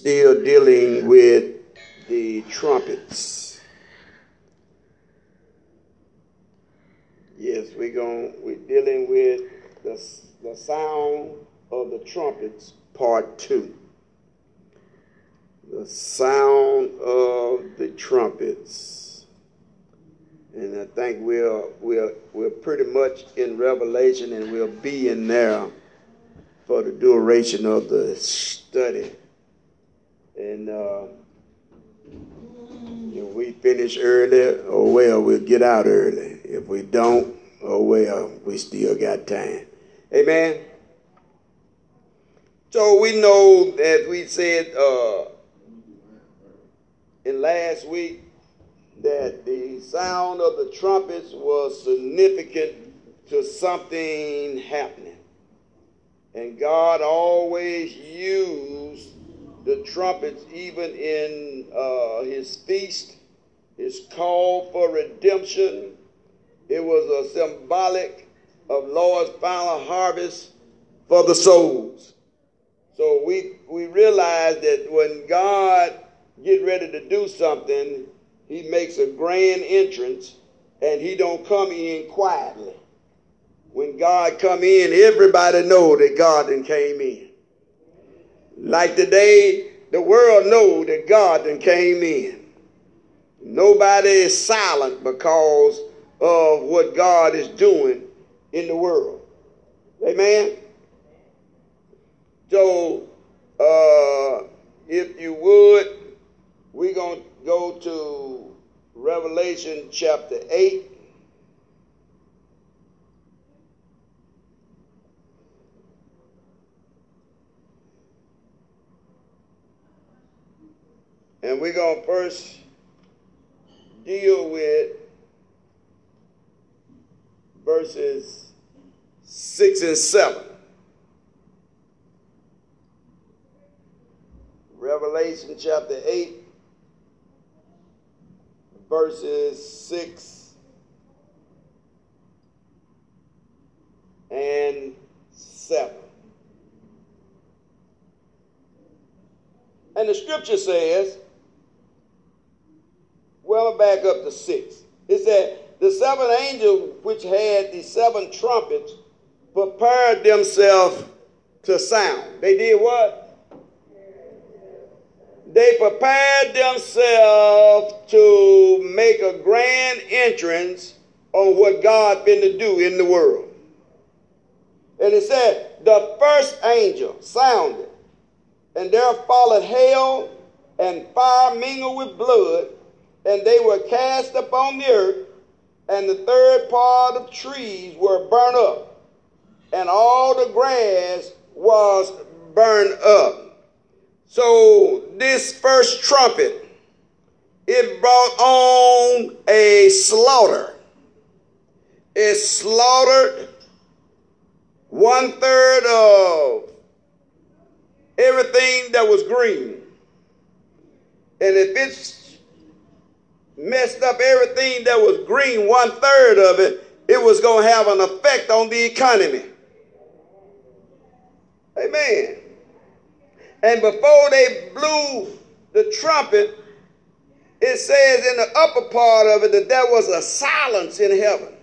still dealing with the trumpets. Yes, we're going we're dealing with the, the sound of the trumpets, part two. The sound of the trumpets. And I think we're we're we're pretty much in Revelation and we'll be in there for the duration of the study. And uh, if we finish early, oh well, we'll get out early. If we don't, oh well, we still got time. Amen. So we know that we said uh, in last week that the sound of the trumpets was significant to something happening. And God always used the trumpets even in uh, his feast, his call for redemption. It was a symbolic of Lord's final harvest for the souls. So we, we realize that when God get ready to do something, he makes a grand entrance and he don't come in quietly. When God come in, everybody know that God then came in. Like today, the world know that God then came in. Nobody is silent because of what God is doing in the world. Amen. So, uh, if you would, we're going to go to Revelation chapter 8. And we're going to first deal with verses 6 and 7. Revelation chapter 8, verses 6 and 7. And the scripture says, well, back up to 6. It said, the seven angels which had the seven trumpets prepared themselves to sound. They did what? They prepared themselves to make a grand entrance on what God been to do in the world. And it said, the first angel sounded, and there followed hail and fire mingled with blood, and they were cast upon the earth, and the third part of trees were burnt up, and all the grass was burned up. So this first trumpet, it brought on a slaughter. It slaughtered one third of everything that was green. And if it's messed up everything that was green, one third of it, it was going to have an effect on the economy. Amen. And before they blew the trumpet, it says in the upper part of it that there was a silence in heaven.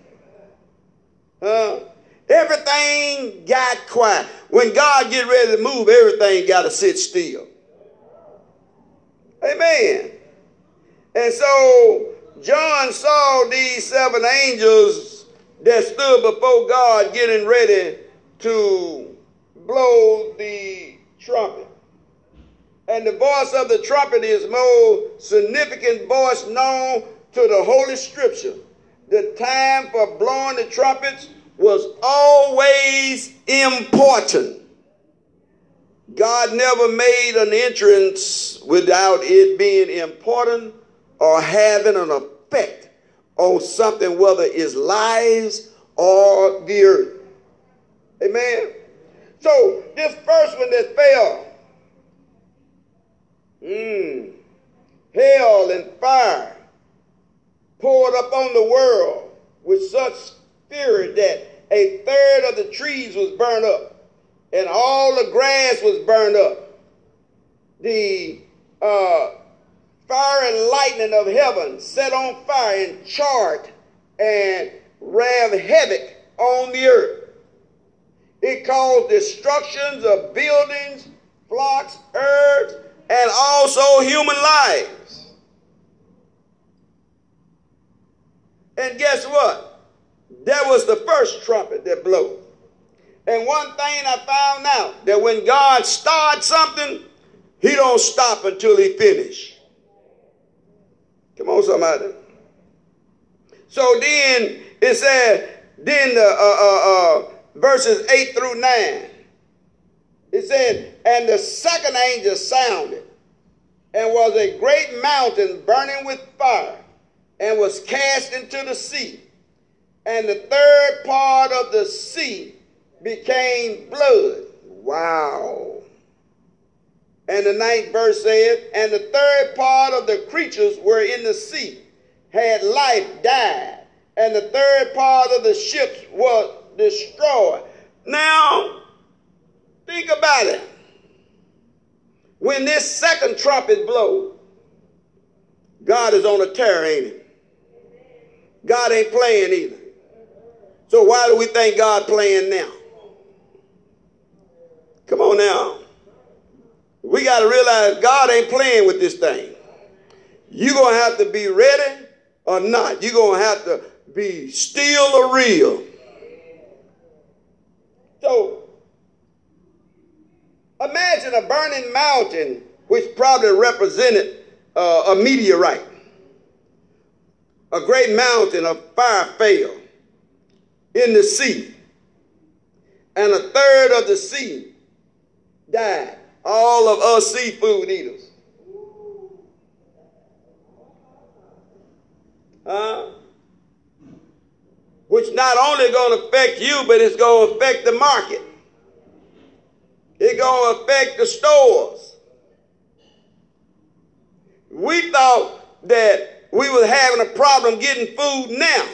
Huh? Everything got quiet. When God get ready to move, everything got to sit still. Amen. And so John saw these seven angels that stood before God getting ready to blow the trumpet. And the voice of the trumpet is more significant voice known to the Holy Scripture. The time for blowing the trumpets was always important. God never made an entrance without it being important or having an effect on something, whether it's lives or the earth. Amen. So this first one that fell Mm. Hell and fire poured up on the world with such fury that a third of the trees was burned up and all the grass was burned up. the uh, fire and lightning of heaven set on fire and charred and raved havoc on the earth. It caused destructions of buildings, flocks, herds, and also human lives. And guess what? That was the first trumpet that blew. And one thing I found out that when God starts something, he don't stop until he finish. Come on, somebody. So then it said, then the uh, uh, uh, verses 8 through 9. It said, And the second angel sounded, and was a great mountain burning with fire, and was cast into the sea. And the third part of the sea became blood. Wow. And the ninth verse said, And the third part of the creatures were in the sea, had life died, and the third part of the ships was destroyed. Now, think about it. When this second trumpet blows, God is on a tear, ain't he? God ain't playing either. So why do we think God playing now? Come on now. We got to realize God ain't playing with this thing. You're going to have to be ready or not. You're going to have to be still or real. So imagine a burning mountain, which probably represented uh, a meteorite. A great mountain of fire fell in the sea, and a third of the sea died. All of us seafood eaters. Huh? which not only going to affect you, but it's going to affect the market. It's going to affect the stores. We thought that we were having a problem getting food now.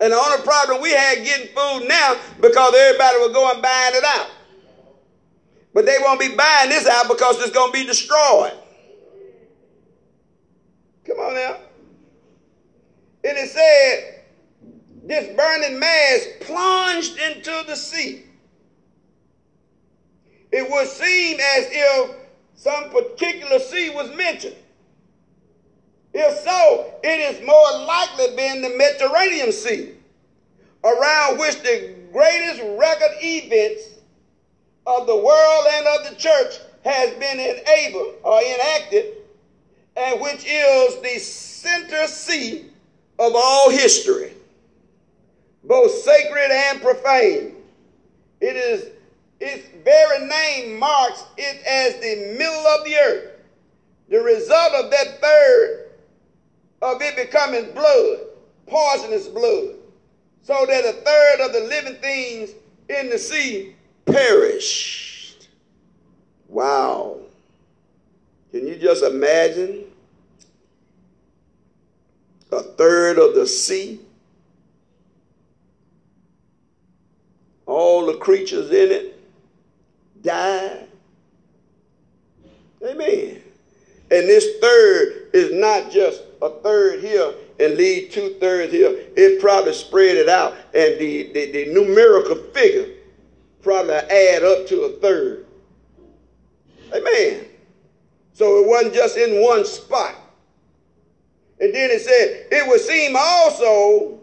And the only problem we had getting food now because everybody was going buying it out. But they won't be buying this out because it's going to be destroyed. Come on now. And it said, this burning mass plunged into the sea. It would seem as if some particular sea was mentioned. If so, it is more likely been the Mediterranean Sea, around which the greatest record events of the world and of the church has been enabled or enacted, and which is the center sea of all history, both sacred and profane. It is its very name marks it as the middle of the earth. The result of that third of it becoming blood, poisonous blood, so that a third of the living things in the sea perished. Wow. Can you just imagine a third of the sea, all the creatures in it died. Amen. And this third is not just a third here and leave two thirds here. It probably spread it out, and the, the, the numerical figure probably add up to a third. Amen. So it wasn't just in one spot. And then it said, it would seem also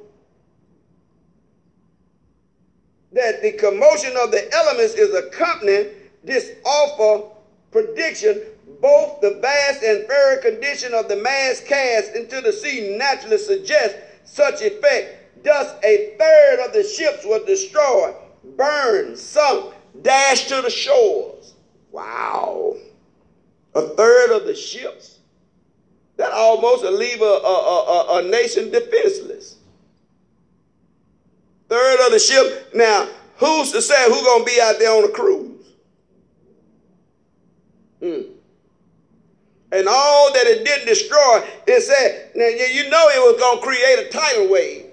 that the commotion of the elements is accompanying this awful prediction. Both the vast and fairy condition of the mass cast into the sea naturally suggests such effect. Thus, a third of the ships were destroyed, burned, sunk, dashed to the shores. Wow. A third of the ships that almost will leave a, a, a, a nation defenseless. Third of the ship. Now, who's to say who's going to be out there on a cruise? Hmm. And all that it didn't destroy, it said, now you know it was going to create a tidal wave.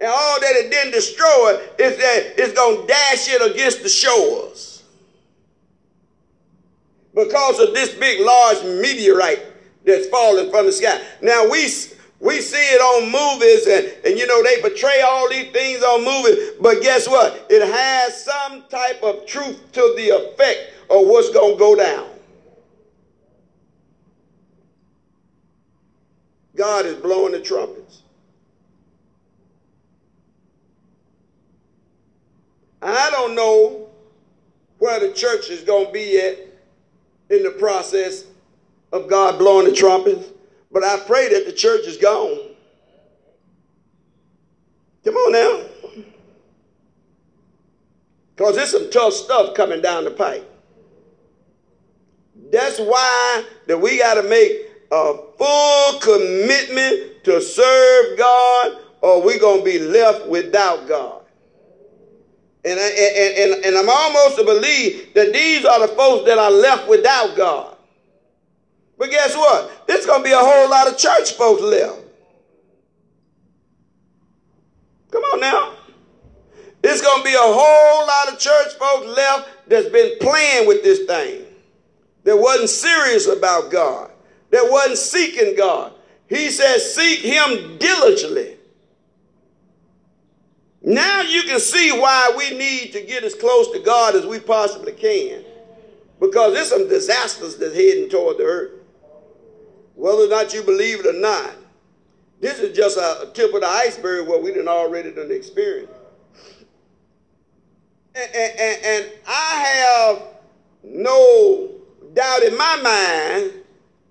And all that it didn't destroy is that it's going to dash it against the shores. because of this big, large meteorite that's falling from the sky. Now, we, we see it on movies, and, and you know, they portray all these things on movies, but guess what? It has some type of truth to the effect of what's going to go down. God is blowing the trumpets. I don't know where the church is going to be at in the process of God blowing the trumpets, but I pray that the church is gone. Come on now. Because there's some tough stuff coming down the pipe. That's why that we got to make a full commitment to serve God or we're going to be left without God. And, I, and, and, and I'm almost to believe that these are the folks that are left without God. But guess what? There's going to be a whole lot of church folks left. Come on now. There's going to be a whole lot of church folks left that's been playing with this thing, that wasn't serious about God, that wasn't seeking God. He says, Seek Him diligently. Now you can see why we need to get as close to God as we possibly can. Because there's some disasters that's heading toward the earth. Whether or not you believe it or not, this is just a tip of the iceberg what we done already done experienced. And, and, and I have no doubt in my mind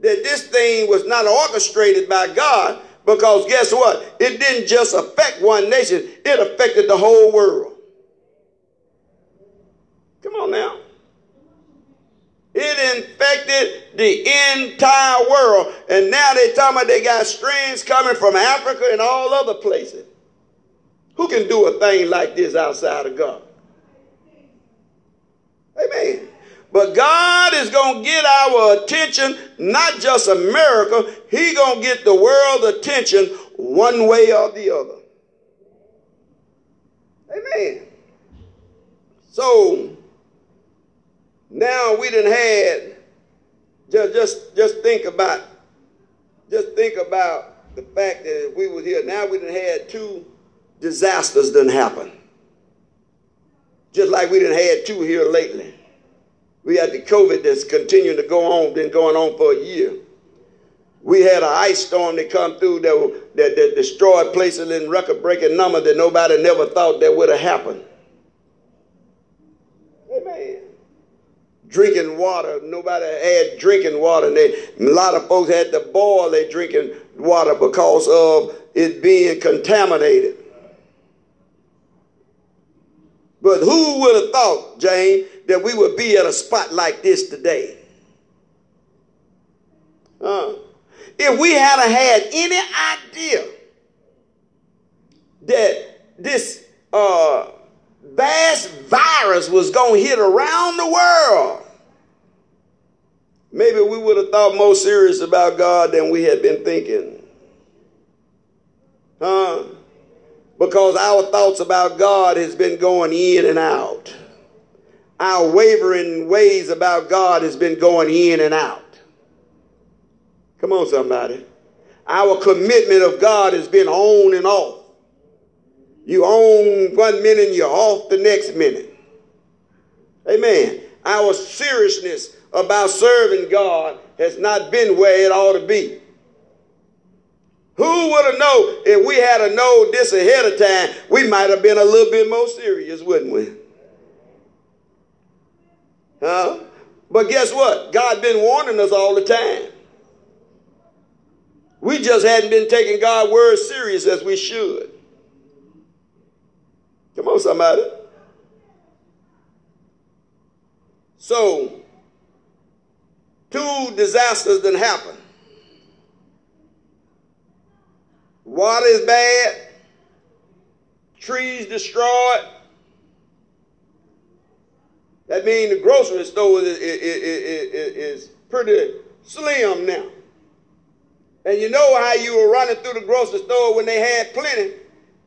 that this thing was not orchestrated by God because guess what? It didn't just affect one nation, it affected the whole world. Come on now. It infected the entire world. And now they're talking about they got strains coming from Africa and all other places. Who can do a thing like this outside of God? Amen. But God is going to get our attention, not just America. He going to get the world's attention one way or the other. Amen. So now we done had just just just think about just think about the fact that if we was here now we didn't had two disasters didn't happen. Just like we didn't had two here lately. We had the COVID that's continuing to go on, been going on for a year. We had an ice storm that come through that, that, that destroyed places in record-breaking number that nobody never thought that would have happened. Amen. Drinking water, nobody had drinking water. And they, a lot of folks had to boil their drinking water because of it being contaminated. But who would have thought, Jane, that we would be at a spot like this today? Uh, if we hadn't had any idea that this uh, vast virus was going to hit around the world, maybe we would have thought more serious about God than we had been thinking. Huh? because our thoughts about God has been going in and out. Our wavering ways about God has been going in and out. Come on, somebody. Our commitment of God has been on and off. You on one minute, and you're off the next minute. Amen. Our seriousness about serving God has not been where it ought to be. Who would have known if we had to know this ahead of time, we might have been a little bit more serious, wouldn't we? Huh? But guess what? God been warning us all the time. We just hadn't been taking God's word serious as we should. Come on, somebody. So, two disasters that happened. Water is bad. Trees destroyed. That means the grocery store is, is, is, pretty slim now. And you know how you were running through the grocery store when they had plenty.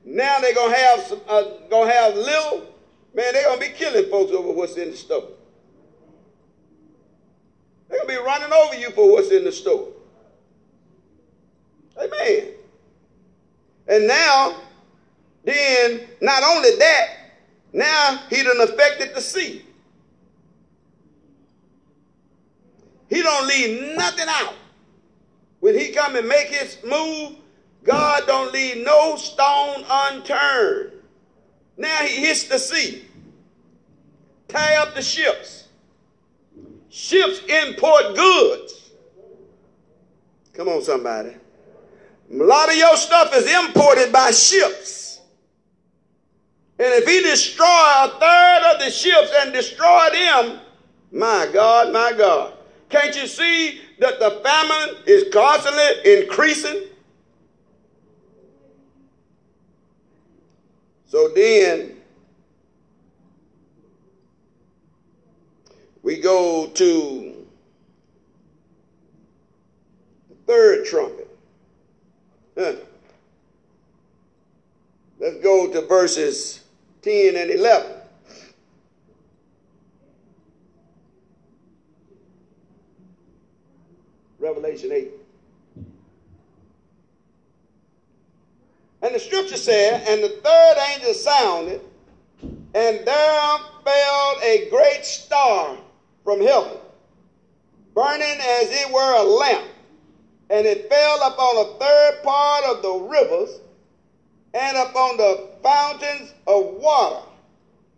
Now they're gonna have some, uh, gonna have little. Man, they're gonna be killing folks over what's in the store. They're going to be running over you for what's in the store. Amen. And now, then, not only that, now he done affected the sea. He don't leave nothing out. When he come and make his move, God don't leave no stone unturned. Now he hits the sea. Tie up the ships. Ships import goods. Come on, somebody. A lot of your stuff is imported by ships. And if he destroy a third of the ships and destroy them, my God, my God. Can't you see that the famine is constantly increasing? So then we go to the third trumpet. Huh. Let's go to verses 10 and 11. Revelation 8. And the scripture said, And the third angel sounded, and there fell a great star from heaven, burning as it were a lamp. And it fell upon a third part of the rivers and upon the fountains of water.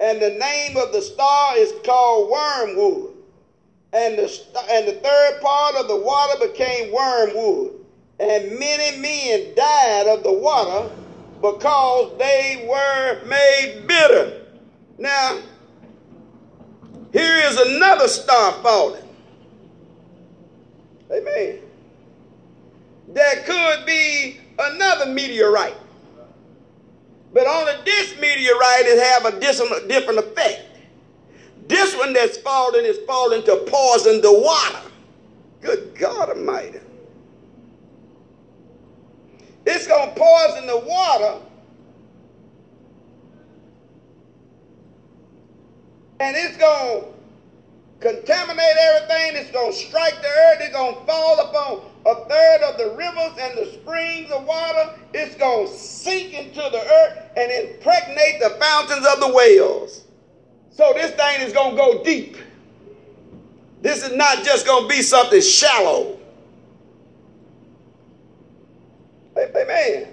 And the name of the star is called wormwood and the, and the third part of the water became wormwood. And many men died of the water because they were made bitter. Now, here is another star falling. Amen. There could be another meteorite. But only this meteorite is have a different effect. This one that's falling is falling to poison the water. Good God Almighty. It's going to poison the water. And it's going to contaminate everything. It's going to strike the earth. It's going to fall upon a third of the rivers and the springs of water. It's going to sink into the earth and impregnate the fountains of the wells. So this thing is going to go deep. This is not just going to be something shallow. Amen.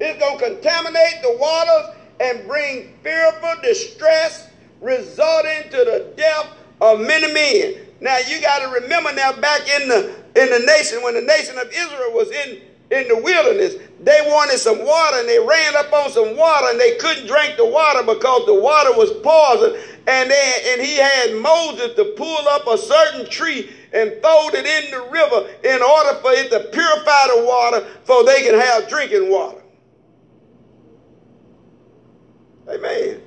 It's going to contaminate the waters and bring fearful distress, resulting to the death of many men. Now you got to remember now back in the in the nation when the nation of Israel was in in the wilderness, they wanted some water and they ran up on some water and they couldn't drink the water because the water was poison. And, they, and he had Moses to pull up a certain tree and throw it in the river in order for it to purify the water so they can have drinking water. Amen.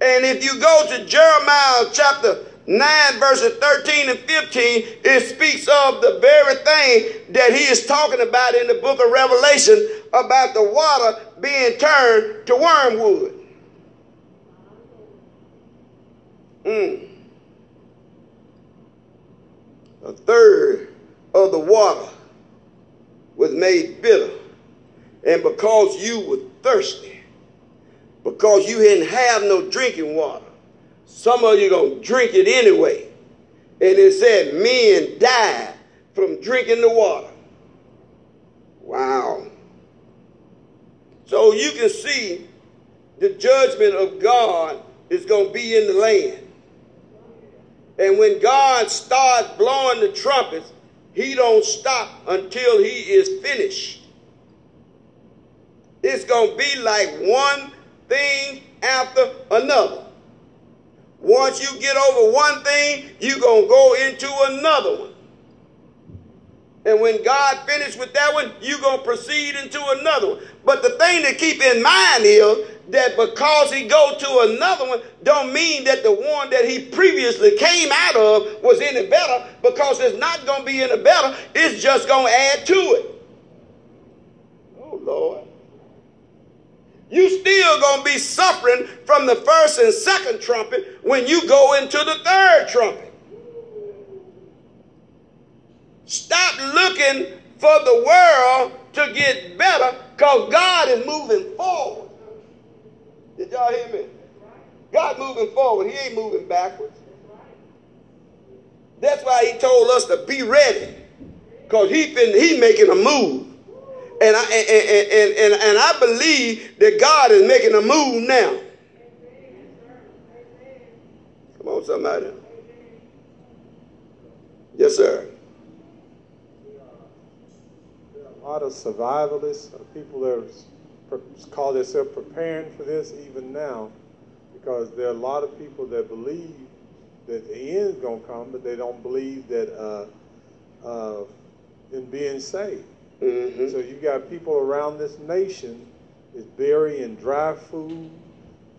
And if you go to Jeremiah chapter 9 verses 13 and 15, it speaks of the very thing that he is talking about in the book of Revelation about the water being turned to wormwood. Mm. A third of the water was made bitter. And because you were thirsty, because you didn't have no drinking water, some of you going to drink it anyway. And it said men died from drinking the water. Wow. So you can see the judgment of God is going to be in the land. And when God starts blowing the trumpets, he don't stop until he is finished. It's going to be like one thing after another. Once you get over one thing, you're going to go into another one. And when God finished with that one, you're going to proceed into another one. But the thing to keep in mind is that because he go to another one, don't mean that the one that he previously came out of was any better because it's not going to be any better. It's just going to add to it. Oh, Lord you still to be suffering from the first and second trumpet when you go into the third trumpet. Stop looking for the world to get better because God is moving forward. Did y'all hear me? God moving forward. He ain't moving backwards. That's why he told us to be ready. Because he been he making a move. And I and, and, and, and I believe that God is making a move now. Come on, somebody. Yes, sir. There are a lot of survivalists, people that call themselves preparing for this even now, because there are a lot of people that believe that the end is going to come, but they don't believe that uh, uh, in being saved. Mm-hmm. So you got people around this nation is burying dry food,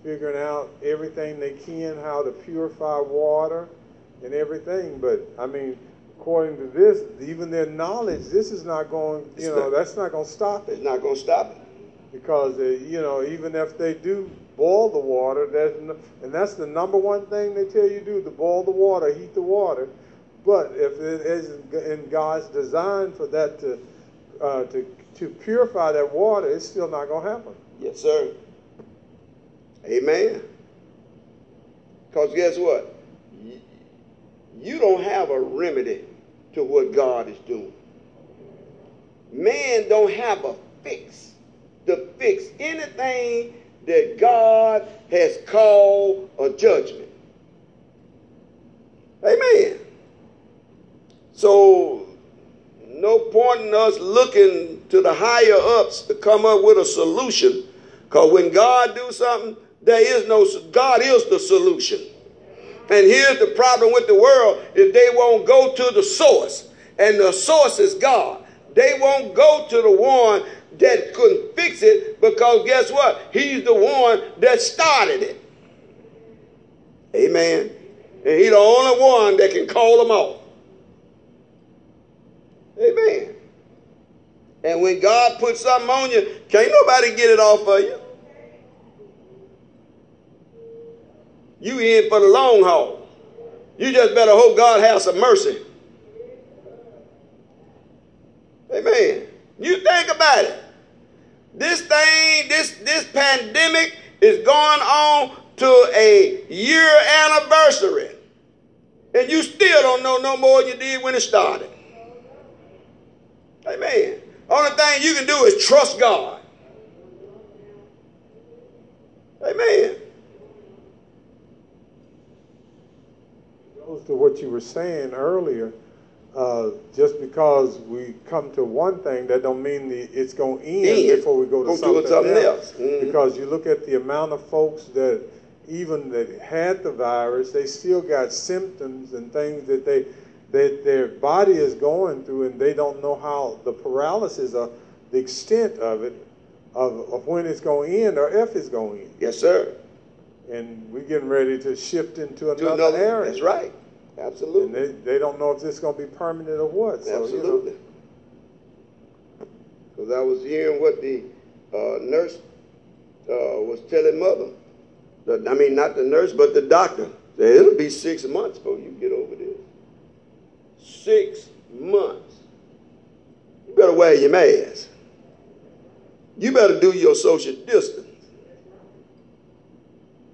figuring out everything they can how to purify water and everything. But I mean, according to this, even their knowledge, this is not going. You it's know, not, that's not going to stop it. It's not going to stop it because they, you know, even if they do boil the water, that's no, and that's the number one thing they tell you do: to boil the water, heat the water. But if it is in God's design for that to uh, to to purify that water, it's still not going to happen. Yes, sir. Amen. Because guess what? You don't have a remedy to what God is doing. Man don't have a fix to fix anything that God has called a judgment. Amen. So, no point in us looking to the higher ups to come up with a solution. Because when God do something, there is no, God is the solution. And here's the problem with the world is they won't go to the source. And the source is God. They won't go to the one that couldn't fix it because guess what? He's the one that started it. Amen. And he's the only one that can call them off. Amen. And when God puts something on you, can't nobody get it off of you. You in for the long haul. You just better hope God has some mercy. Amen. You think about it. This thing, this this pandemic is going on to a year anniversary. And you still don't know no more than you did when it started. Amen. Only thing you can do is trust God. Amen. It goes to what you were saying earlier uh, just because we come to one thing, that don't mean the, it's going to end before we go to something, something, else. else. Mm-hmm. Because you look at the amount of folks that even that had the virus, they still got symptoms and things that they that their body is going through, and they don't know how the paralysis of the extent of it, of, of when it's going to end or if it's going to end. Yes, sir. And we're getting ready to shift into another, another area. That's right. Absolutely. And they, they don't know if this is going to be permanent or what. So, Absolutely. Because you know. I was hearing what the uh, nurse uh, was telling mother. The, I mean, not the nurse, but the doctor. Said, It'll be six months before you get over this. Six months. You better wear your mask. You better do your social distance.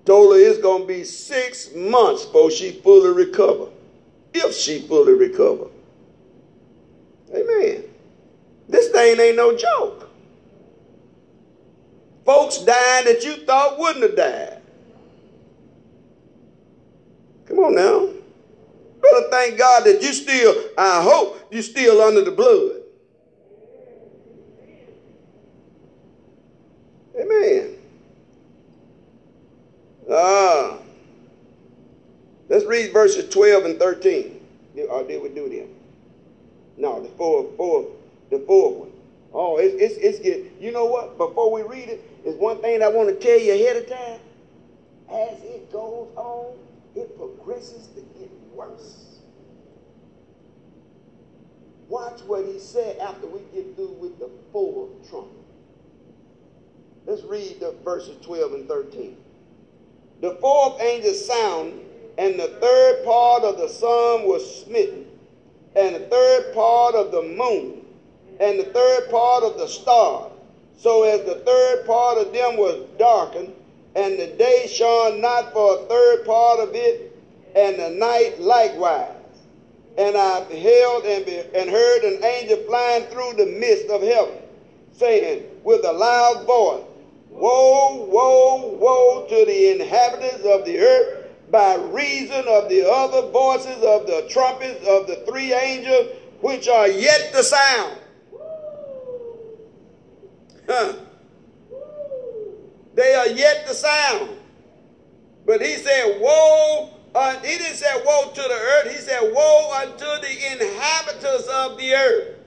Told her it's going to be six months before she fully recover if she fully recover. Amen. This thing ain't no joke. Folks dying that you thought wouldn't have died. Come on now. Better thank God that you still, I hope, you still under the blood. Amen. Ah. Let's read verses 12 and 13. Or did we do them? No, the fourth, fourth, the fourth one. Oh, it's, it's, it's good. You know what? Before we read it, there's one thing I want to tell you ahead of time. As it goes on, it progresses get worse. Watch what he said after we get through with the fourth trumpet. Let's read the verses 12 and 13. The fourth angel sounded and the third part of the sun was smitten, and the third part of the moon, and the third part of the stars, so as the third part of them was darkened, and the day shone not for a third part of it, and the night likewise. And I beheld and, be, and heard an angel flying through the midst of heaven, saying with a loud voice, Woe, woe, woe to the inhabitants of the earth by reason of the other voices of the trumpets of the three angels which are yet to sound. Huh. They are yet to sound. But he said, Woe, uh, he didn't say woe to the earth, he said, Woe unto the inhabitants of the earth.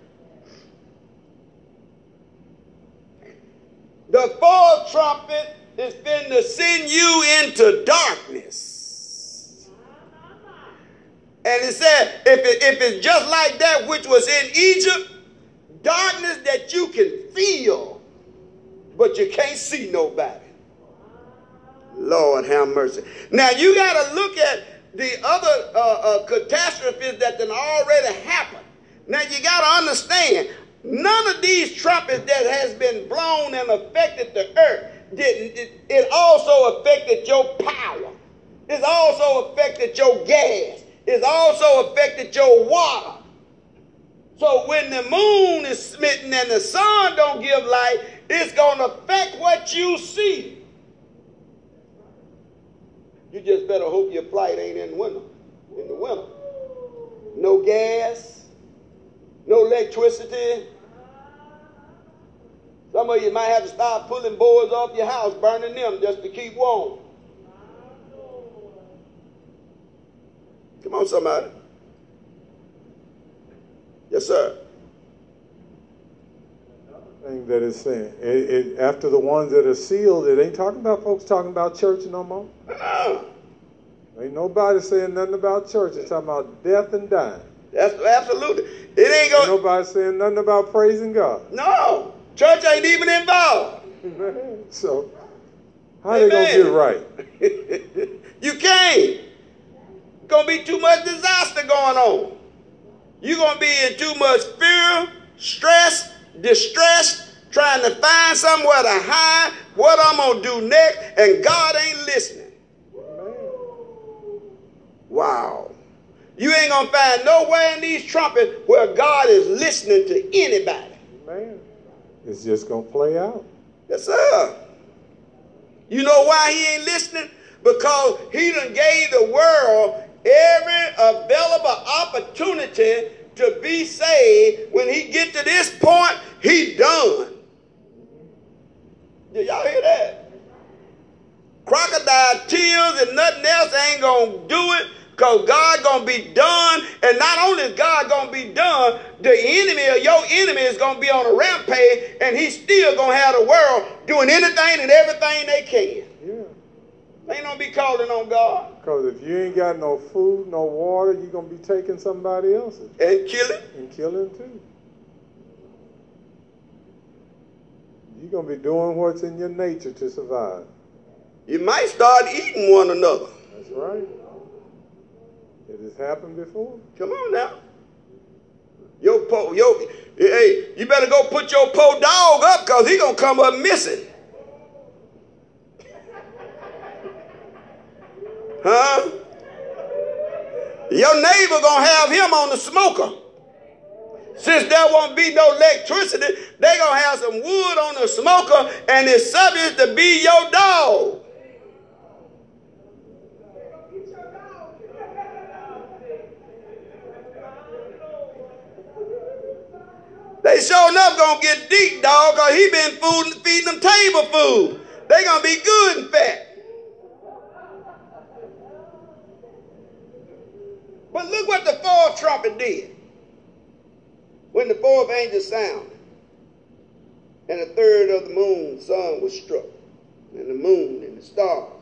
The fourth trumpet is been to send you into darkness. And it said, if, it, if it's just like that which was in Egypt, darkness that you can feel, but you can't see nobody. Lord have mercy. Now you got to look at the other uh, uh, catastrophes that then already happened. Now you got to understand, none of these trumpets that has been blown and affected the earth didn't. It, it also affected your power. It's also affected your gas. It's also affected your water. So when the moon is smitten and the sun don't give light, it's going to affect what you see. You just better hope your flight ain't in winter. In the winter. No gas, no electricity. Some of you might have to start pulling boards off your house, burning them just to keep warm. Come on, somebody. Yes, sir. Thing that it's saying. It, it, after the ones that are sealed, it ain't talking about folks talking about church no more. Ain't nobody saying nothing about church. It's talking about death and dying. That's absolutely. It ain't going. nobody saying nothing about praising God. No, church ain't even involved. so, how they gonna Amen. get right? you can't. Gonna be too much disaster going on. You're gonna be in too much fear, stress, distress, trying to find somewhere to hide what I'm gonna do next, and God ain't listening. Wow. You ain't gonna find nowhere in these trumpets where God is listening to anybody. Man, it's just gonna play out. Yes, sir. You know why he ain't listening? Because he done gave the world every available opportunity to be saved. When he get to this point, he done. Did y'all hear that? Crocodile tears and nothing else ain't gonna do it. Because God gonna be done, and not only is God gonna be done, the enemy or your enemy is gonna be on a rampage, and he's still gonna have the world doing anything and everything they can. They ain't gonna be calling on God Because if you ain't got no food, no water, you're gonna be taking somebody else's and killing. and killing too. You're gonna be doing what's in your nature to survive. You might start eating one another. That's right. It has happened before. Come on now. Your po, yo, hey, you better go put your po dog up because he gonna come up missing. Huh? Your neighbor gonna have him on the smoker. Since there won't be no electricity, they gonna have some wood on the smoker, and it's subject to be your dog. They sure enough gonna get deep, dog, cause he been food, feeding them table food. They gonna be good and fat. But look what the fourth trumpet did. When the fourth angel sounded, and the third of the moon, sun was struck, and the moon and the stars.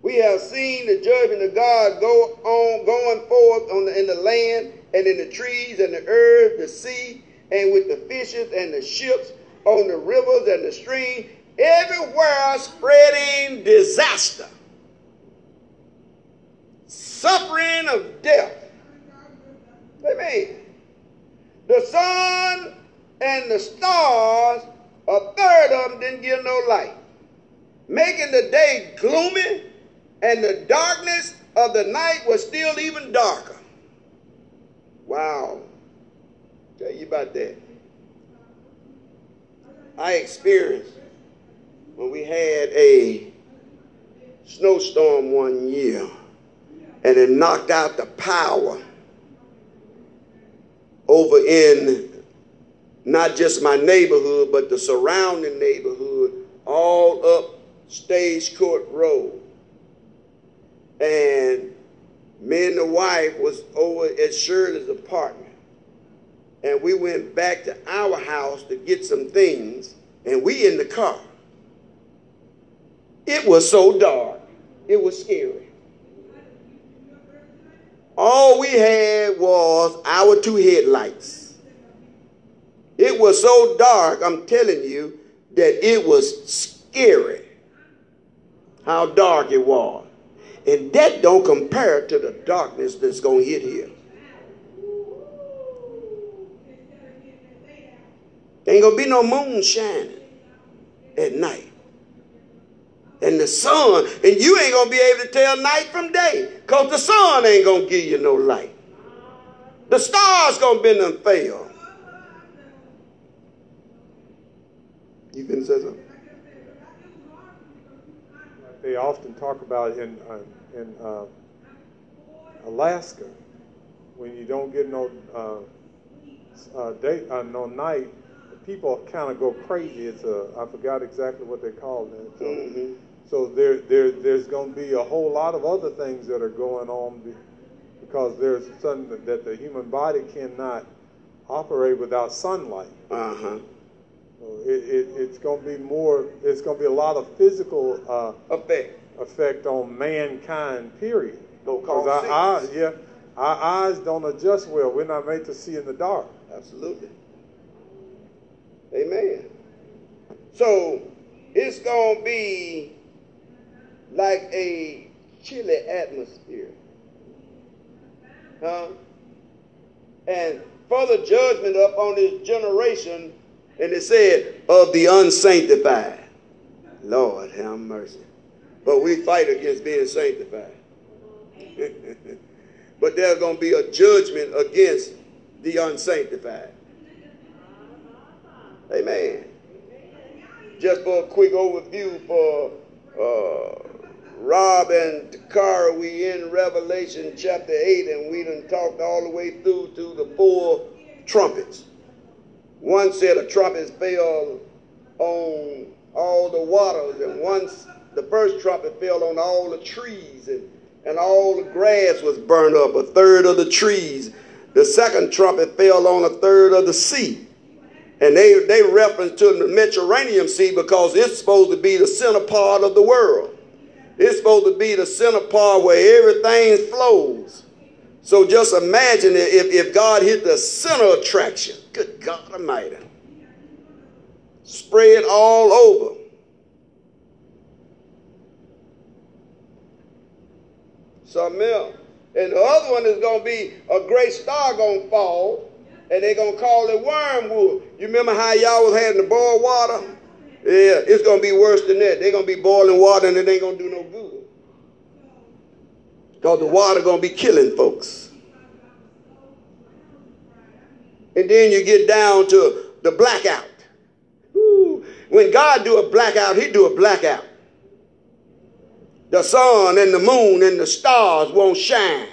We have seen the judgment of God go on, going forth on the, in the land and in the trees and the earth, the sea, and with the fishes and the ships on the rivers and the stream, everywhere spreading disaster, of death, Amen. The sun and the stars, a third of them didn't give no light, making the day gloomy, and the darkness of the night was still even darker. Wow. Tell you about that. I experienced when we had a snowstorm one year and it knocked out the power over in not just my neighborhood, but the surrounding neighborhood, all up Stage Court Road. And me and the wife was over at Shirley's apartment. And we went back to our house to get some things, and we in the car. It was so dark. It was scary. All we had was our two headlights. It was so dark, I'm telling you, that it was scary how dark it was. And that don't compare to the darkness that's going to hit here. ain't going to be no moon shining at night. And the sun, and you ain't to be able to tell night from day because the sun ain't to give you no light. The stars going to be them fail. You can say something? They often talk about in, uh, in uh, Alaska, when you don't get no uh, uh day, uh, no night, people kind of go crazy. It's a I forgot exactly what they call it. So, mm-hmm. So there, there, there's going to be a whole lot of other things that are going on because there's something that the human body cannot operate without sunlight. Uh huh. So it, it, it's going to be more. It's going to be a lot of physical uh, effect effect on mankind. Period. Because our eyes, yeah, our eyes don't adjust well. We're not made to see in the dark. Absolutely. Amen. So it's going to be like a chilly atmosphere. Huh? And further judgment upon this generation, and it said, of the unsanctified. Lord, have mercy. But we fight against being sanctified. but there's going to be a judgment against the unsanctified. Amen. Just for a quick overview for uh, Rob and Takara, we in Revelation chapter 8, and we done talked all the way through to the four trumpets. One said a trumpet fell on all the waters, and once the first trumpet fell on all the trees, and, and all the grass was burned up, a third of the trees. The second trumpet fell on a third of the sea. And they, they reference to the Mediterranean Sea because it's supposed to be the center part of the world. It's supposed to be the center part where everything flows. So just imagine if, if God hit the center attraction. Good God Almighty. Spread all over. Something else. And the other one is going to be a great star going to fall and they're going to call it wormwood. You remember how y'all was having the boil water? Yeah, it's going to be worse than that. They're going to be boiling water and it ain't going to do no good. Because the water going to be killing folks. And then you get down to the blackout. When God do a blackout, he do a blackout. The sun and the moon and the stars won't shine.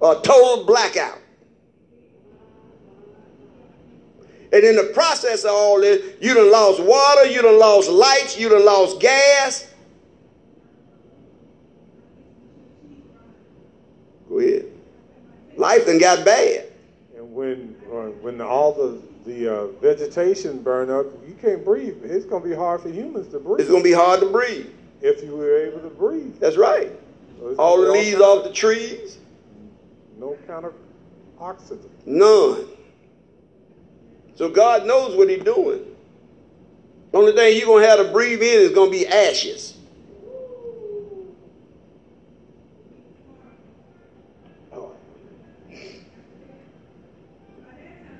A total blackout. And in the process of all this, you done lost water, you done lost lights, you done lost gas. Go ahead. Life done got bad. And when uh, when all the the uh, vegetation burn up, you can't breathe. It's going to be hard for humans to breathe. It's going to be hard to breathe. If you were able to breathe. That's right. So all the leaves off the trees. No kind of oxygen. None. So God knows what he's doing. The only thing you're going to have to breathe in is going to be ashes.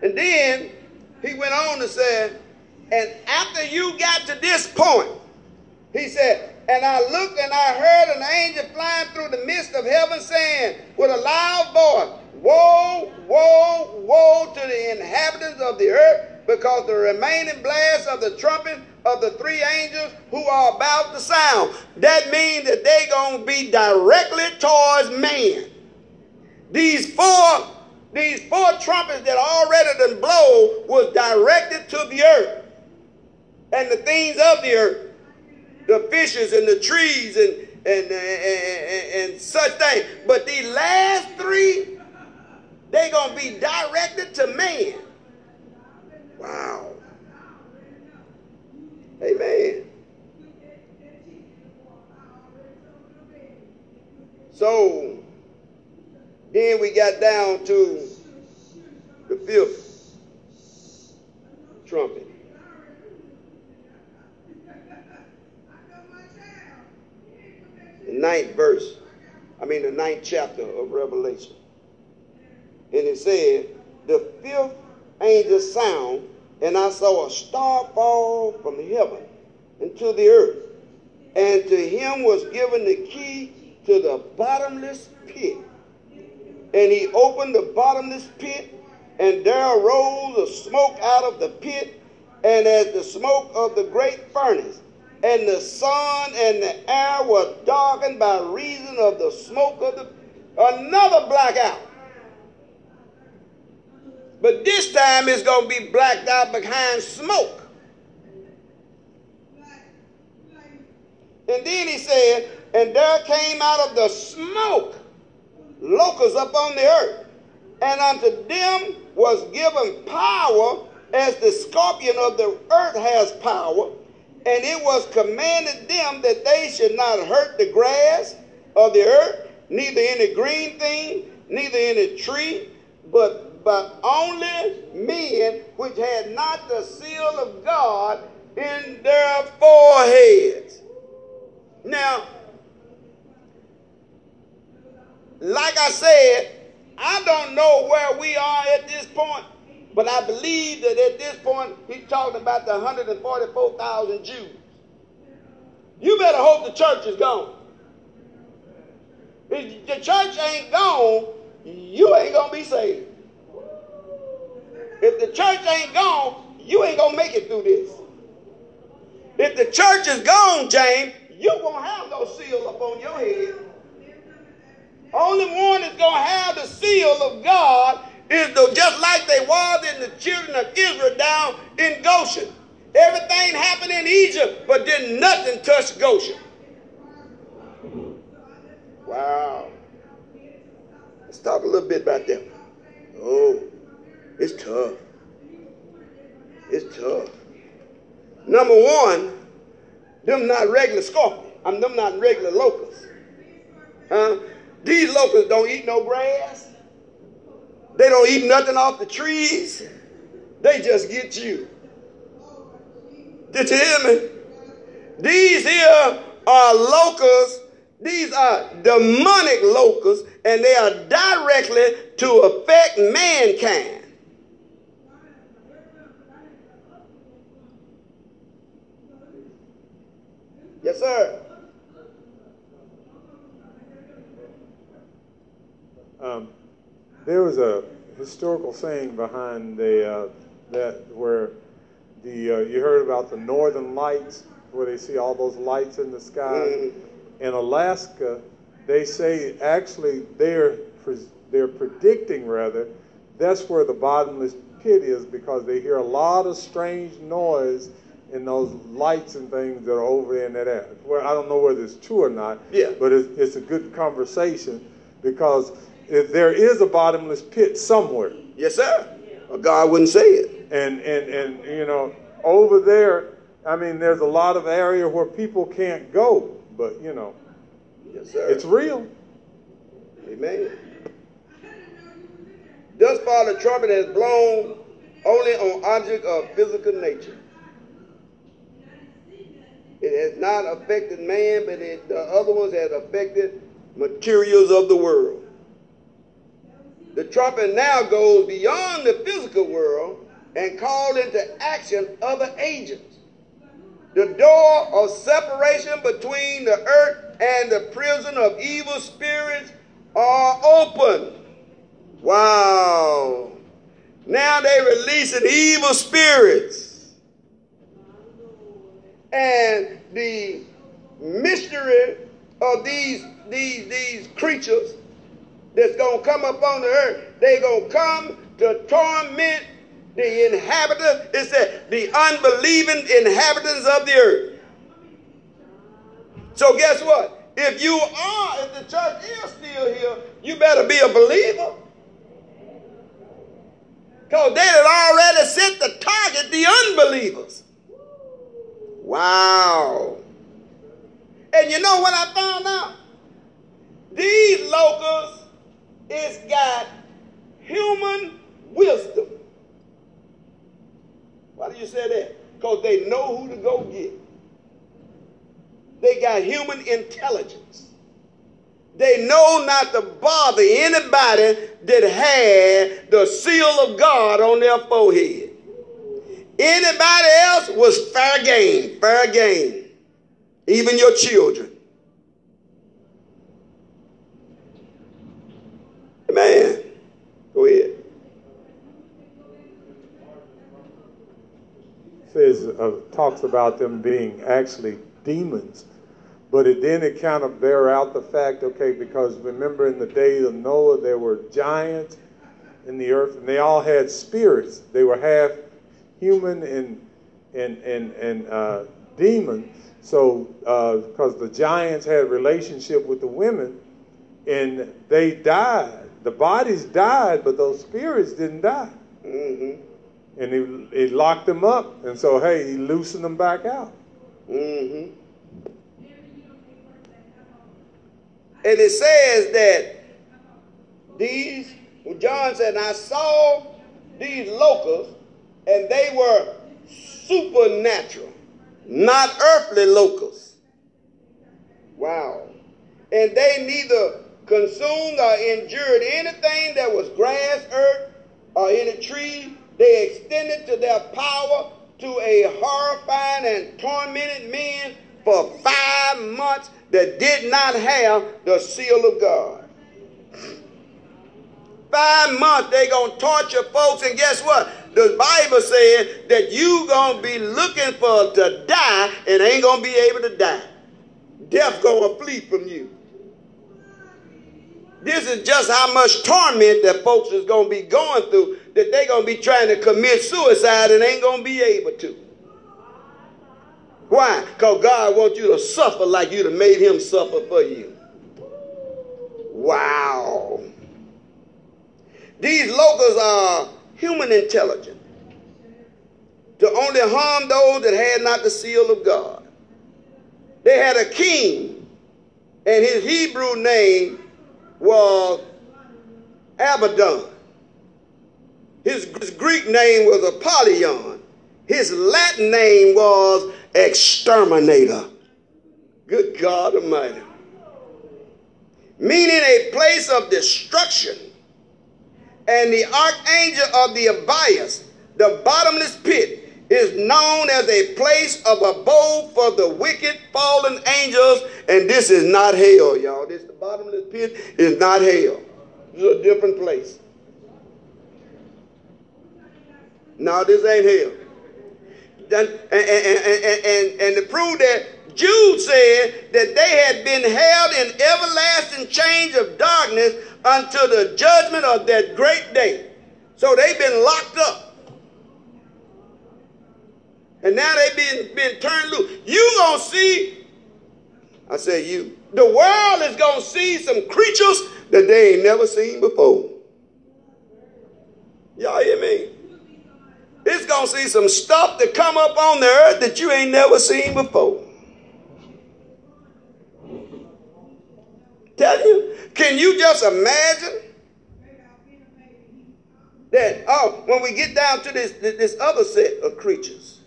And then he went on to say, and after you got to this point, he said, and I looked and I heard an angel flying through the midst of heaven saying with a loud voice, Woe, woe, woe to the inhabitants of the earth, because the remaining blast of the trumpet of the three angels who are about to sound. That means that they're going to be directly towards man. These four, these four trumpets that already done blow was directed to the earth and the things of the earth the fishes and the trees and, and, and, and, and such things. But the last three, they're going to be directed to man. Wow. Amen. So then we got down to the fifth trumpet. the ninth verse, I mean the ninth chapter of Revelation. And it said, the fifth angel sound, and I saw a star fall from heaven into the earth. And to him was given the key to the bottomless pit. And he opened the bottomless pit, and there arose a smoke out of the pit, and as the smoke of the great furnace and the sun and the air were darkened by reason of the smoke of the another blackout. But this time it's going to be blacked out behind smoke. And then he said, and there came out of the smoke locusts upon the earth, and unto them was given power as the scorpion of the earth has power and it was commanded them that they should not hurt the grass of the earth, neither any green thing, neither any tree, but, but only men which had not the seal of God in their foreheads. Now, like I said, I don't know where we are at this point. But I believe that at this point, he's talking about the 144,000 Jews. You better hope the church is gone. If the church ain't gone, you ain't going to be saved. If the church ain't gone, you ain't going to make it through this. If the church is gone, James, you won't have no seal upon your head. Only one that's going to have the seal of God is the, just like they was in the children of Israel down in Goshen. Everything happened in Egypt, but then nothing touched Goshen. Wow. Let's talk a little bit about them. Oh, it's tough. It's tough. Number one, them not regular scorpions. I'm them not regular locusts. Huh? These locusts don't eat no grass. They don't eat nothing off the trees. They just get you. Did you hear me? These here are locusts. These are demonic locusts, and they are directly to affect mankind. Yes, sir. Um, there was a historical saying behind the uh, that where the uh, you heard about the northern lights where they see all those lights in the sky. Mm-hmm. In Alaska, they say actually they're they're predicting rather that's where the bottomless pit is because they hear a lot of strange noise in those lights and things that are over there in that area. Where I don't know whether it's true or not. Yeah. But it's, it's a good conversation because there is a bottomless pit somewhere. Yes, sir. Or God wouldn't say it. And and and you know, over there, I mean, there's a lot of area where people can't go, but you know, yes, sir. It's real. Amen. Thus far, the trumpet has blown only on objects of physical nature. It has not affected man, but it, the other ones have affected materials of the world. the trumpet now goes beyond the physical world and call into action other agents. The door of separation between the earth and the prison of evil spirits are open. Wow. Now they're releasing evil spirits. And the mystery of these, these, these creatures that's going to come up on the earth, they going to come to torment the inhabitants, it said the unbelieving inhabitants of the earth. So guess what? If you are, if the church is still here, you better be a believer. Because they had already set the target, the unbelievers. Wow. And you know what I found out? These locusts, it's got human wisdom. Why do you say that? Because they know who to go get. They got human intelligence. They know not to bother anybody that had the seal of God on their forehead. Anybody else was fair game, fair game. Even your children. Man, go ahead. Says uh, talks about them being actually demons but it, then it kind of bear out the fact, okay, because remember in the days of Noah, there were giants in the earth, and they all had spirits. They were half human and and and and uh, demon. So because uh, the giants had relationship with the women, and they died. The bodies died, but those spirits didn't die. Mm-hmm. And he, he locked them up, and so hey, he loosened them back out. Mm-hmm. And it says that these, John said, I saw these locusts, and they were supernatural, not earthly locusts. Wow. And they neither consumed or injured anything that was grass, earth, or any tree. They extended to their power to a horrifying and tormented men for five months that did not have the seal of God. Five months they gonna torture folks, and guess what? The Bible said that you gonna be looking for to die and ain't gonna be able to die. Death gonna flee from you. This is just how much torment that folks is gonna be going through that they gonna be trying to commit suicide and ain't gonna be able to. Why? Because God wants you to suffer like you'd have made him suffer for you. Wow. These locusts are human intelligence to only harm those that had not the seal of God. They had a king, and his Hebrew name was Abaddon. His, his Greek name was Apollyon. His Latin name was exterminator. Good God Almighty. Meaning a place of destruction. And the archangel of the abyss, the bottomless pit, is known as a place of abode for the wicked fallen angels. And this is not hell, y'all. This the bottomless pit is not hell. This is a different place. Now this ain't hell and, and, and, and, to prove that Jude said that they had been held in everlasting chains of darkness until the judgment of that great day. So they've been locked up. And now they've been, been turned loose. You gonna see, I say you, the world is gonna see some creatures that they ain't never seen before. Y'all hear me? It's to see some stuff that come up on the earth that you ain't never seen before. Tell you, can you just imagine? That, oh, when we get down to this, this other set of creatures,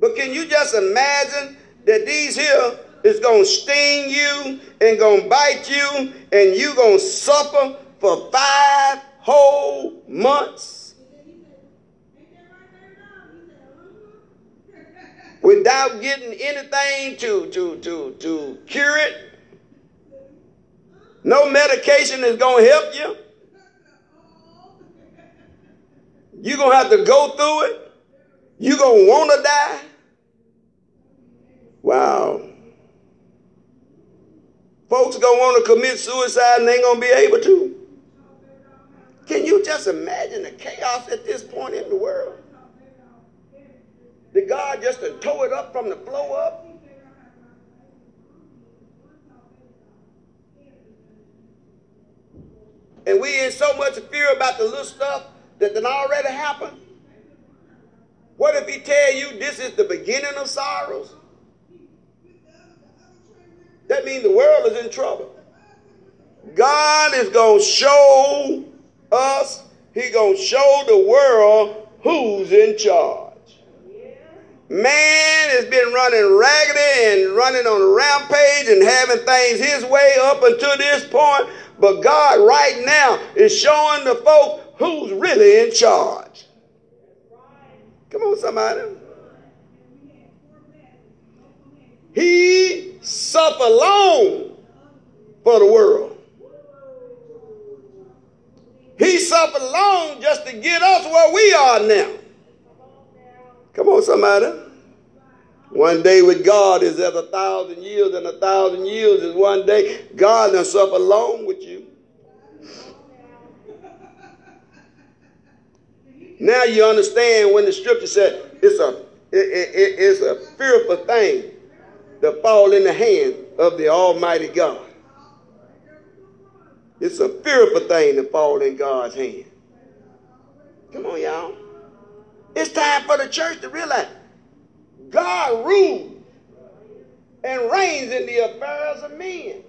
but can you just imagine that these here is going to sting you and going to bite you and you going to suffer for five whole months? Without getting anything to, to, to, to cure it. No medication is going to help you. You're going to have to go through it. You're going to want to die. Wow. Folks going to want to commit suicide and they ain't going to be able to. Can you just imagine the chaos at this point in the world? Did God just to tow it up from the flow up? And we in so much fear about the little stuff that done already happened. What if he tell you this is the beginning of sorrows? That means the world is in trouble. God is going to show us, he going to show the world who's in charge. Man has been running raggedy and running on a rampage and having things his way up until this point. But God right now is showing the folks who's really in charge. Come on, somebody. He suffered long for the world. He suffered long just to get us where we are now. Come on, somebody. One day with God is as a thousand years, and a thousand years is one day. God done suffer long with you. Now you understand when the scripture said it's a it, it, it's a fearful thing to fall in the hand of the Almighty God. It's a fearful thing to fall in God's hand. Come on, y'all. It's time for the church to realize God rules and reigns in the affairs of men.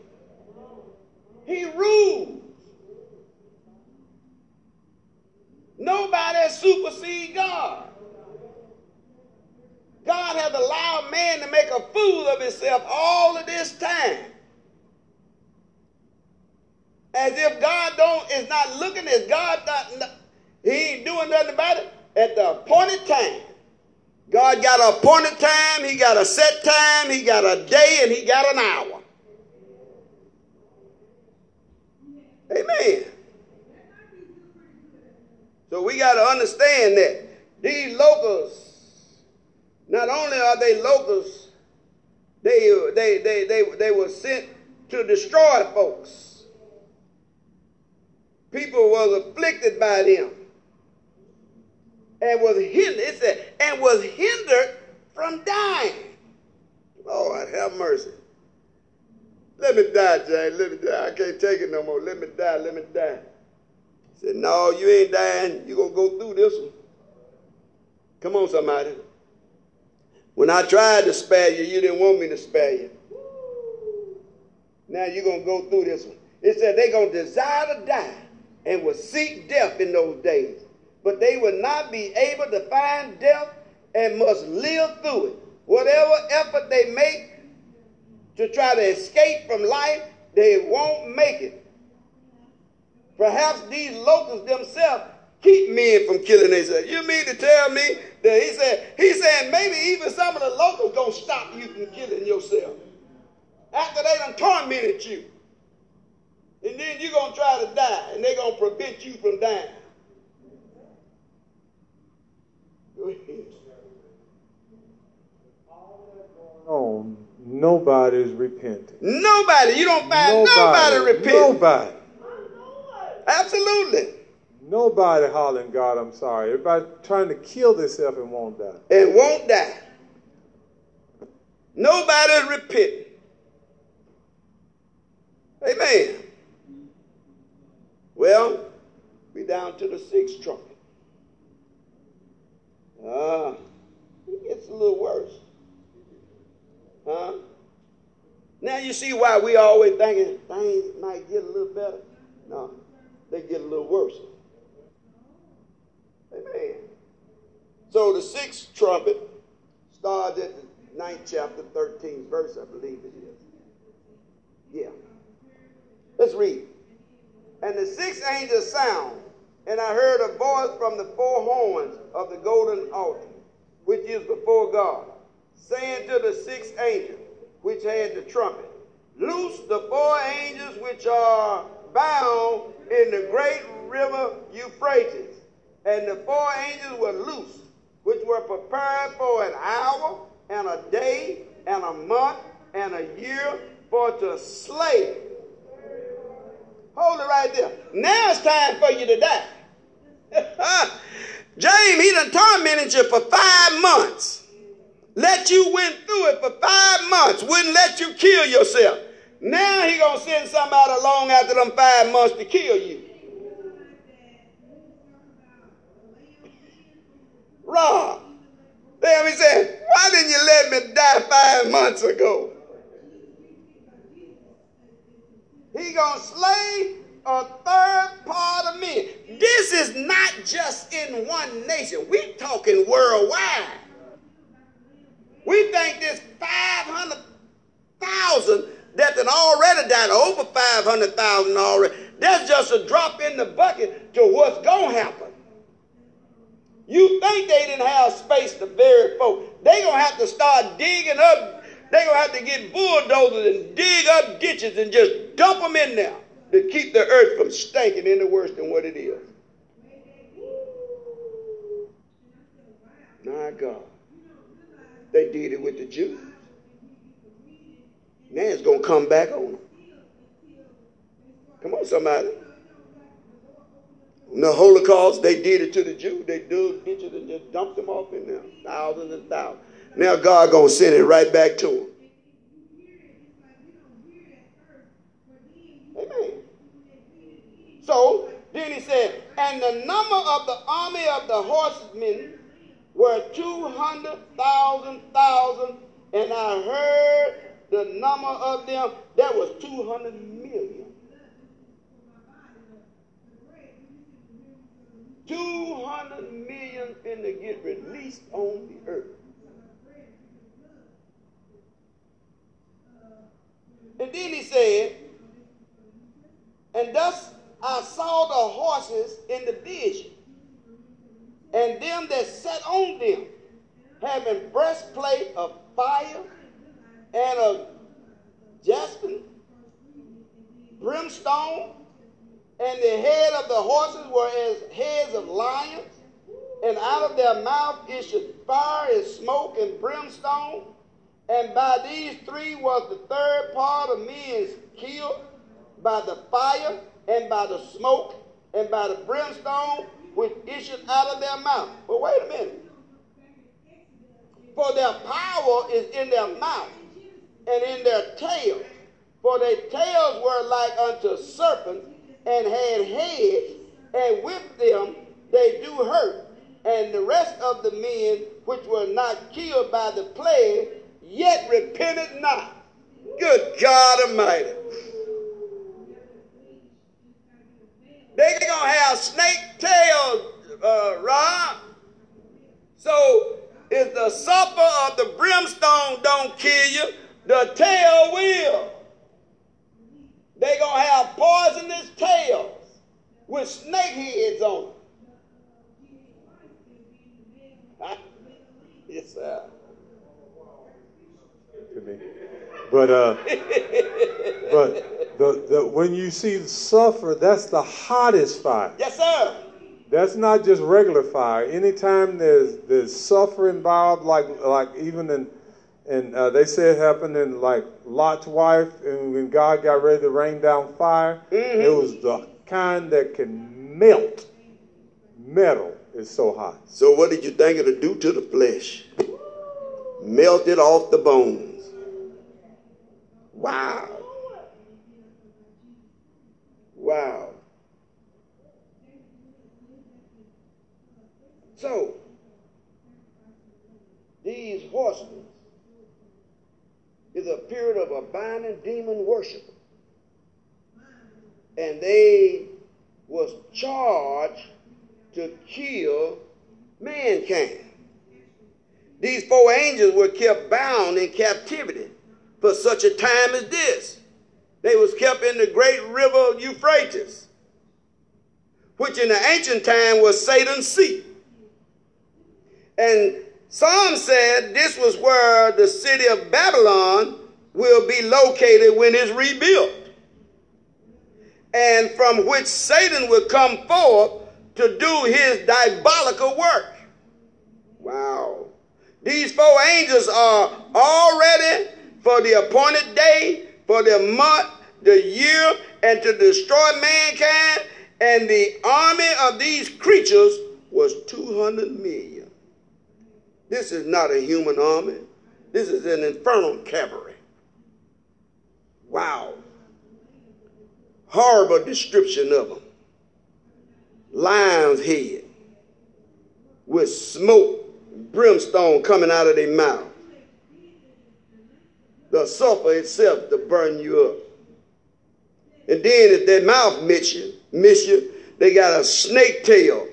He rules. Nobody supersedes God. God has allowed man to make a fool of himself all of this time. As if God don't is not looking as God not, he ain't doing nothing about it at the appointed time. God got an appointed time, he got a set time, he got a day, and he got an hour. Amen. So we got to understand that these locusts, not only are they locusts, they, they, they, they, they were sent to destroy folks. People was afflicted by them and was hindered. It said, and was hindered from dying. Lord, have mercy. Let me die, James. Let me die. I can't take it no more. Let me die. Let me die. He Said, no, you ain't dying. You're going to go through this one. Come on, somebody. When I tried to spare you, you didn't want me to spare you. Now you're going to go through this one. It said they're going to desire to die and will seek death in those days. But they will not be able to find death and must live through it. Whatever effort they make to try to escape from life, they won't make it. Perhaps these locals themselves keep men from killing themselves. You mean to tell me that he said, he said maybe even some of the locals gonna stop you from killing yourself. After they done tormented you. And then you're gonna try to die, and they're gonna prevent you from dying. Oh, nobody's repenting. Nobody. You don't find nobody, nobody repenting. Nobody. Absolutely. Nobody hollering, God, I'm sorry. Everybody trying to kill themselves and won't die. And won't die. Nobody repenting. Amen. Well, we down to the sixth trumpet. Ah, uh, it gets a little worse. Huh? Now you see why we always thinking things might get a little better. No they get a little worse. Amen. So the sixth trumpet starts at the ninth chapter, 13th verse, I believe it is. Yeah. Let's read. And the sixth angel sound, And I heard a voice from the four horns of the golden altar, which is before God, saying to the sixth angel, which had the trumpet, Loose the four angels which are bound in the great river Euphrates. And the four angels were loose, which were prepared for an hour and a day and a month and a year for to slay. Hold it right there. Now it's time for you to die. James, he done tormented you for five months. Let you went through it for five months. Wouldn't let you kill yourself. Now he gonna send somebody along after them five months to kill you. Rob. Then he said, why didn't you let me die five months ago? He gonna slay a third part of men. This is not just in one nation. We talking worldwide. We think this 500,000 that had already died, over 500,000 already, that's just a drop in the bucket to what's going to happen. You think they didn't have space to bury folk. They're going to have to start digging up. They're going to have to get bulldozers and dig up ditches and just dump them in there to keep the earth from stinking any worse than what it is. My God. They did it with the Jews. Now it's going to come back on them. Come on, somebody. In the Holocaust, they did it to the Jews. They dug ditches and just dumped them off in there. Thousands and thousands. Now God going to send it right back to them. Amen. So, then he said, and the number of the army of the horsemen were 200,000 thousand, and I heard the number of them, that was 200 million. 200 million finna get released on the earth. And then he said, and thus I saw the horses in the vision, and them that sat on them, having breastplate of fire and of jasper, brimstone, and the head of the horses were as heads of lions, and out of their mouth issued fire and smoke and brimstone. And by these three was the third part of men killed by the fire and by the smoke and by the brimstone which issued out of their mouth. But wait a minute. For their power is in their mouth and in their tails. For their tails were like unto serpents and had heads, and with them they do hurt. And the rest of the men which were not killed by the plague yet repented not. Good God Almighty. They're going to have snake tails, uh, Ron. So if the sulfur of the brimstone don't kill you, the tail will. They're going to have poisonous tails with snake heads on them. yes, sir. But uh, but the, the when you see sulfur, that's the hottest fire. Yes, sir. That's not just regular fire. Anytime there's there's sulfur involved, like like even in and uh, they say it happened in like Lot's wife, and when God got ready to rain down fire, Mm-hmm. it was the kind that can melt metal. It's so hot. So what did you think it'll do to the flesh? Melt it off the bones. Wow. Wow. So, these horsemen is a period of abiding demon worship. And they was charged to kill mankind. These four angels were kept bound in captivity for such a time as this. They was kept in the great river Euphrates, which in the ancient time was Satan's seat. And some said this was where the city of Babylon will be located when it's rebuilt, and from which Satan will come forth to do his diabolical work. Wow. These four angels are all ready for the appointed day, for the month, the year, and to destroy mankind. And the army of these creatures was 200 million. This is not a human army. This is an infernal cavalry. Wow. Horrible description of them. Lion's head with smoke, brimstone coming out of their mouth. The sulfur itself to burn you up. And then if their mouth miss you, miss you, they got a snake tail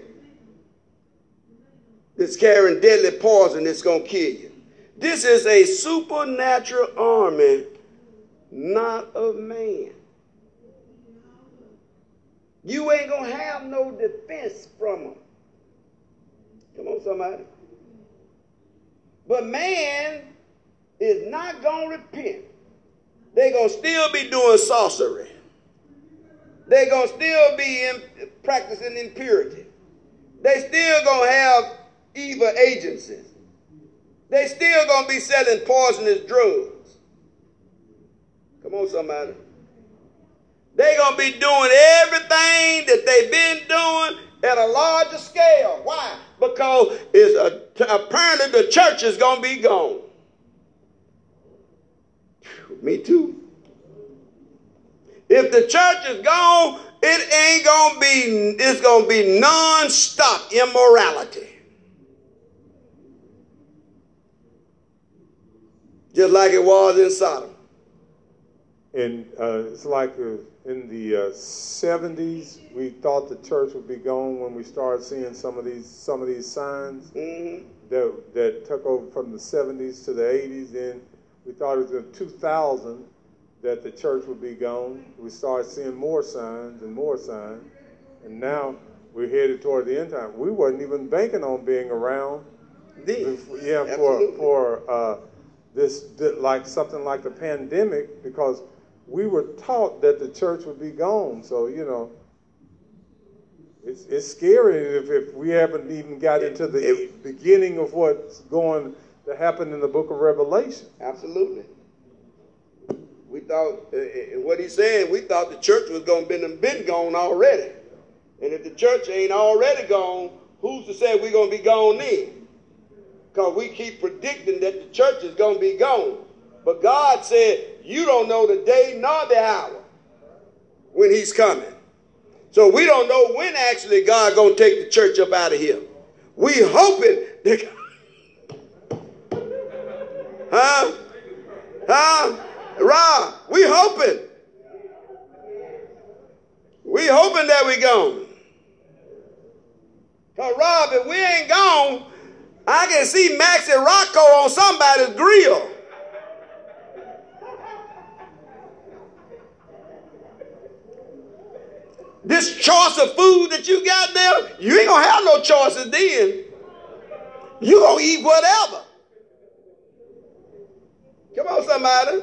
that's carrying deadly poison that's going to kill you. This is a supernatural army, not of man. You ain't going to have no defense from them. Come on, somebody. But man is not going to repent. They're going to still be doing sorcery. They're going to still be in, practicing impurity. They still going to have evil agencies. They still going to be selling poisonous drugs. Come on, somebody. They're going to be doing everything that they've been doing at a larger scale. Why? Because it's a, apparently the church is going to be gone. Me too. If the church is gone, it ain't gonna be, it's gonna be non-stop immorality. Just like it was in Sodom. And uh, it's like uh, in the uh, 70s, we thought the church would be gone when we started seeing some of these some of these signs Mm-hmm. that that took over from the 70s to the 80s. Then we thought it was in 2000 that the church would be gone. We started seeing more signs and more signs, and now we're headed toward the end time. We wasn't even banking on being around. Then, Yeah, Absolutely. for for uh, this like something like the pandemic because we were taught that the church would be gone. So you know, it's it's scary if, if we haven't even got into the It- beginning of what's going to happen in the Book of Revelation. Absolutely. We thought, uh, uh, what he's saying, we thought the church was going to been been gone already. And if the church ain't already gone, who's to say we're going to be gone then? Because we keep predicting that the church is going to be gone. But God said, you don't know the day nor the hour when he's coming. So we don't know when actually God going to take the church up out of here. We hoping that Huh? Huh? Rob, we hoping. We hoping that we gone. Cause Rob, if we ain't gone, I can see Max and Rocco on somebody's grill. This choice of food that you got there, you ain't gonna have no choices then. You gonna eat whatever. Come on, somebody.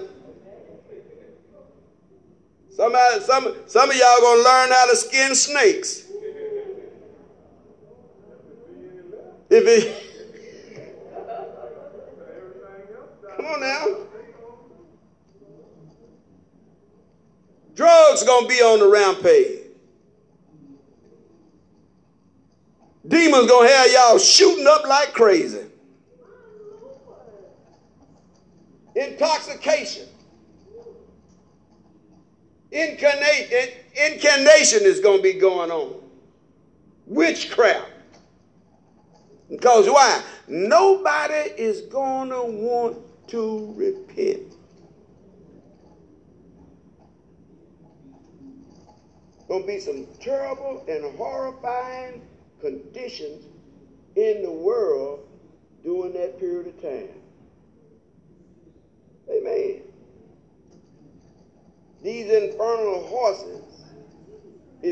Somebody, some, some of y'all gonna learn how to skin snakes. If it, come on now. Drugs gonna be on the rampage. Demons gonna have y'all shooting up like crazy. Intoxication. Incarnate, incarnation is going to be going on. Witchcraft. Because why? Nobody is going to want to repent. Going to be some terrible and horrifying conditions in the world during that period of time. Amen. These infernal horses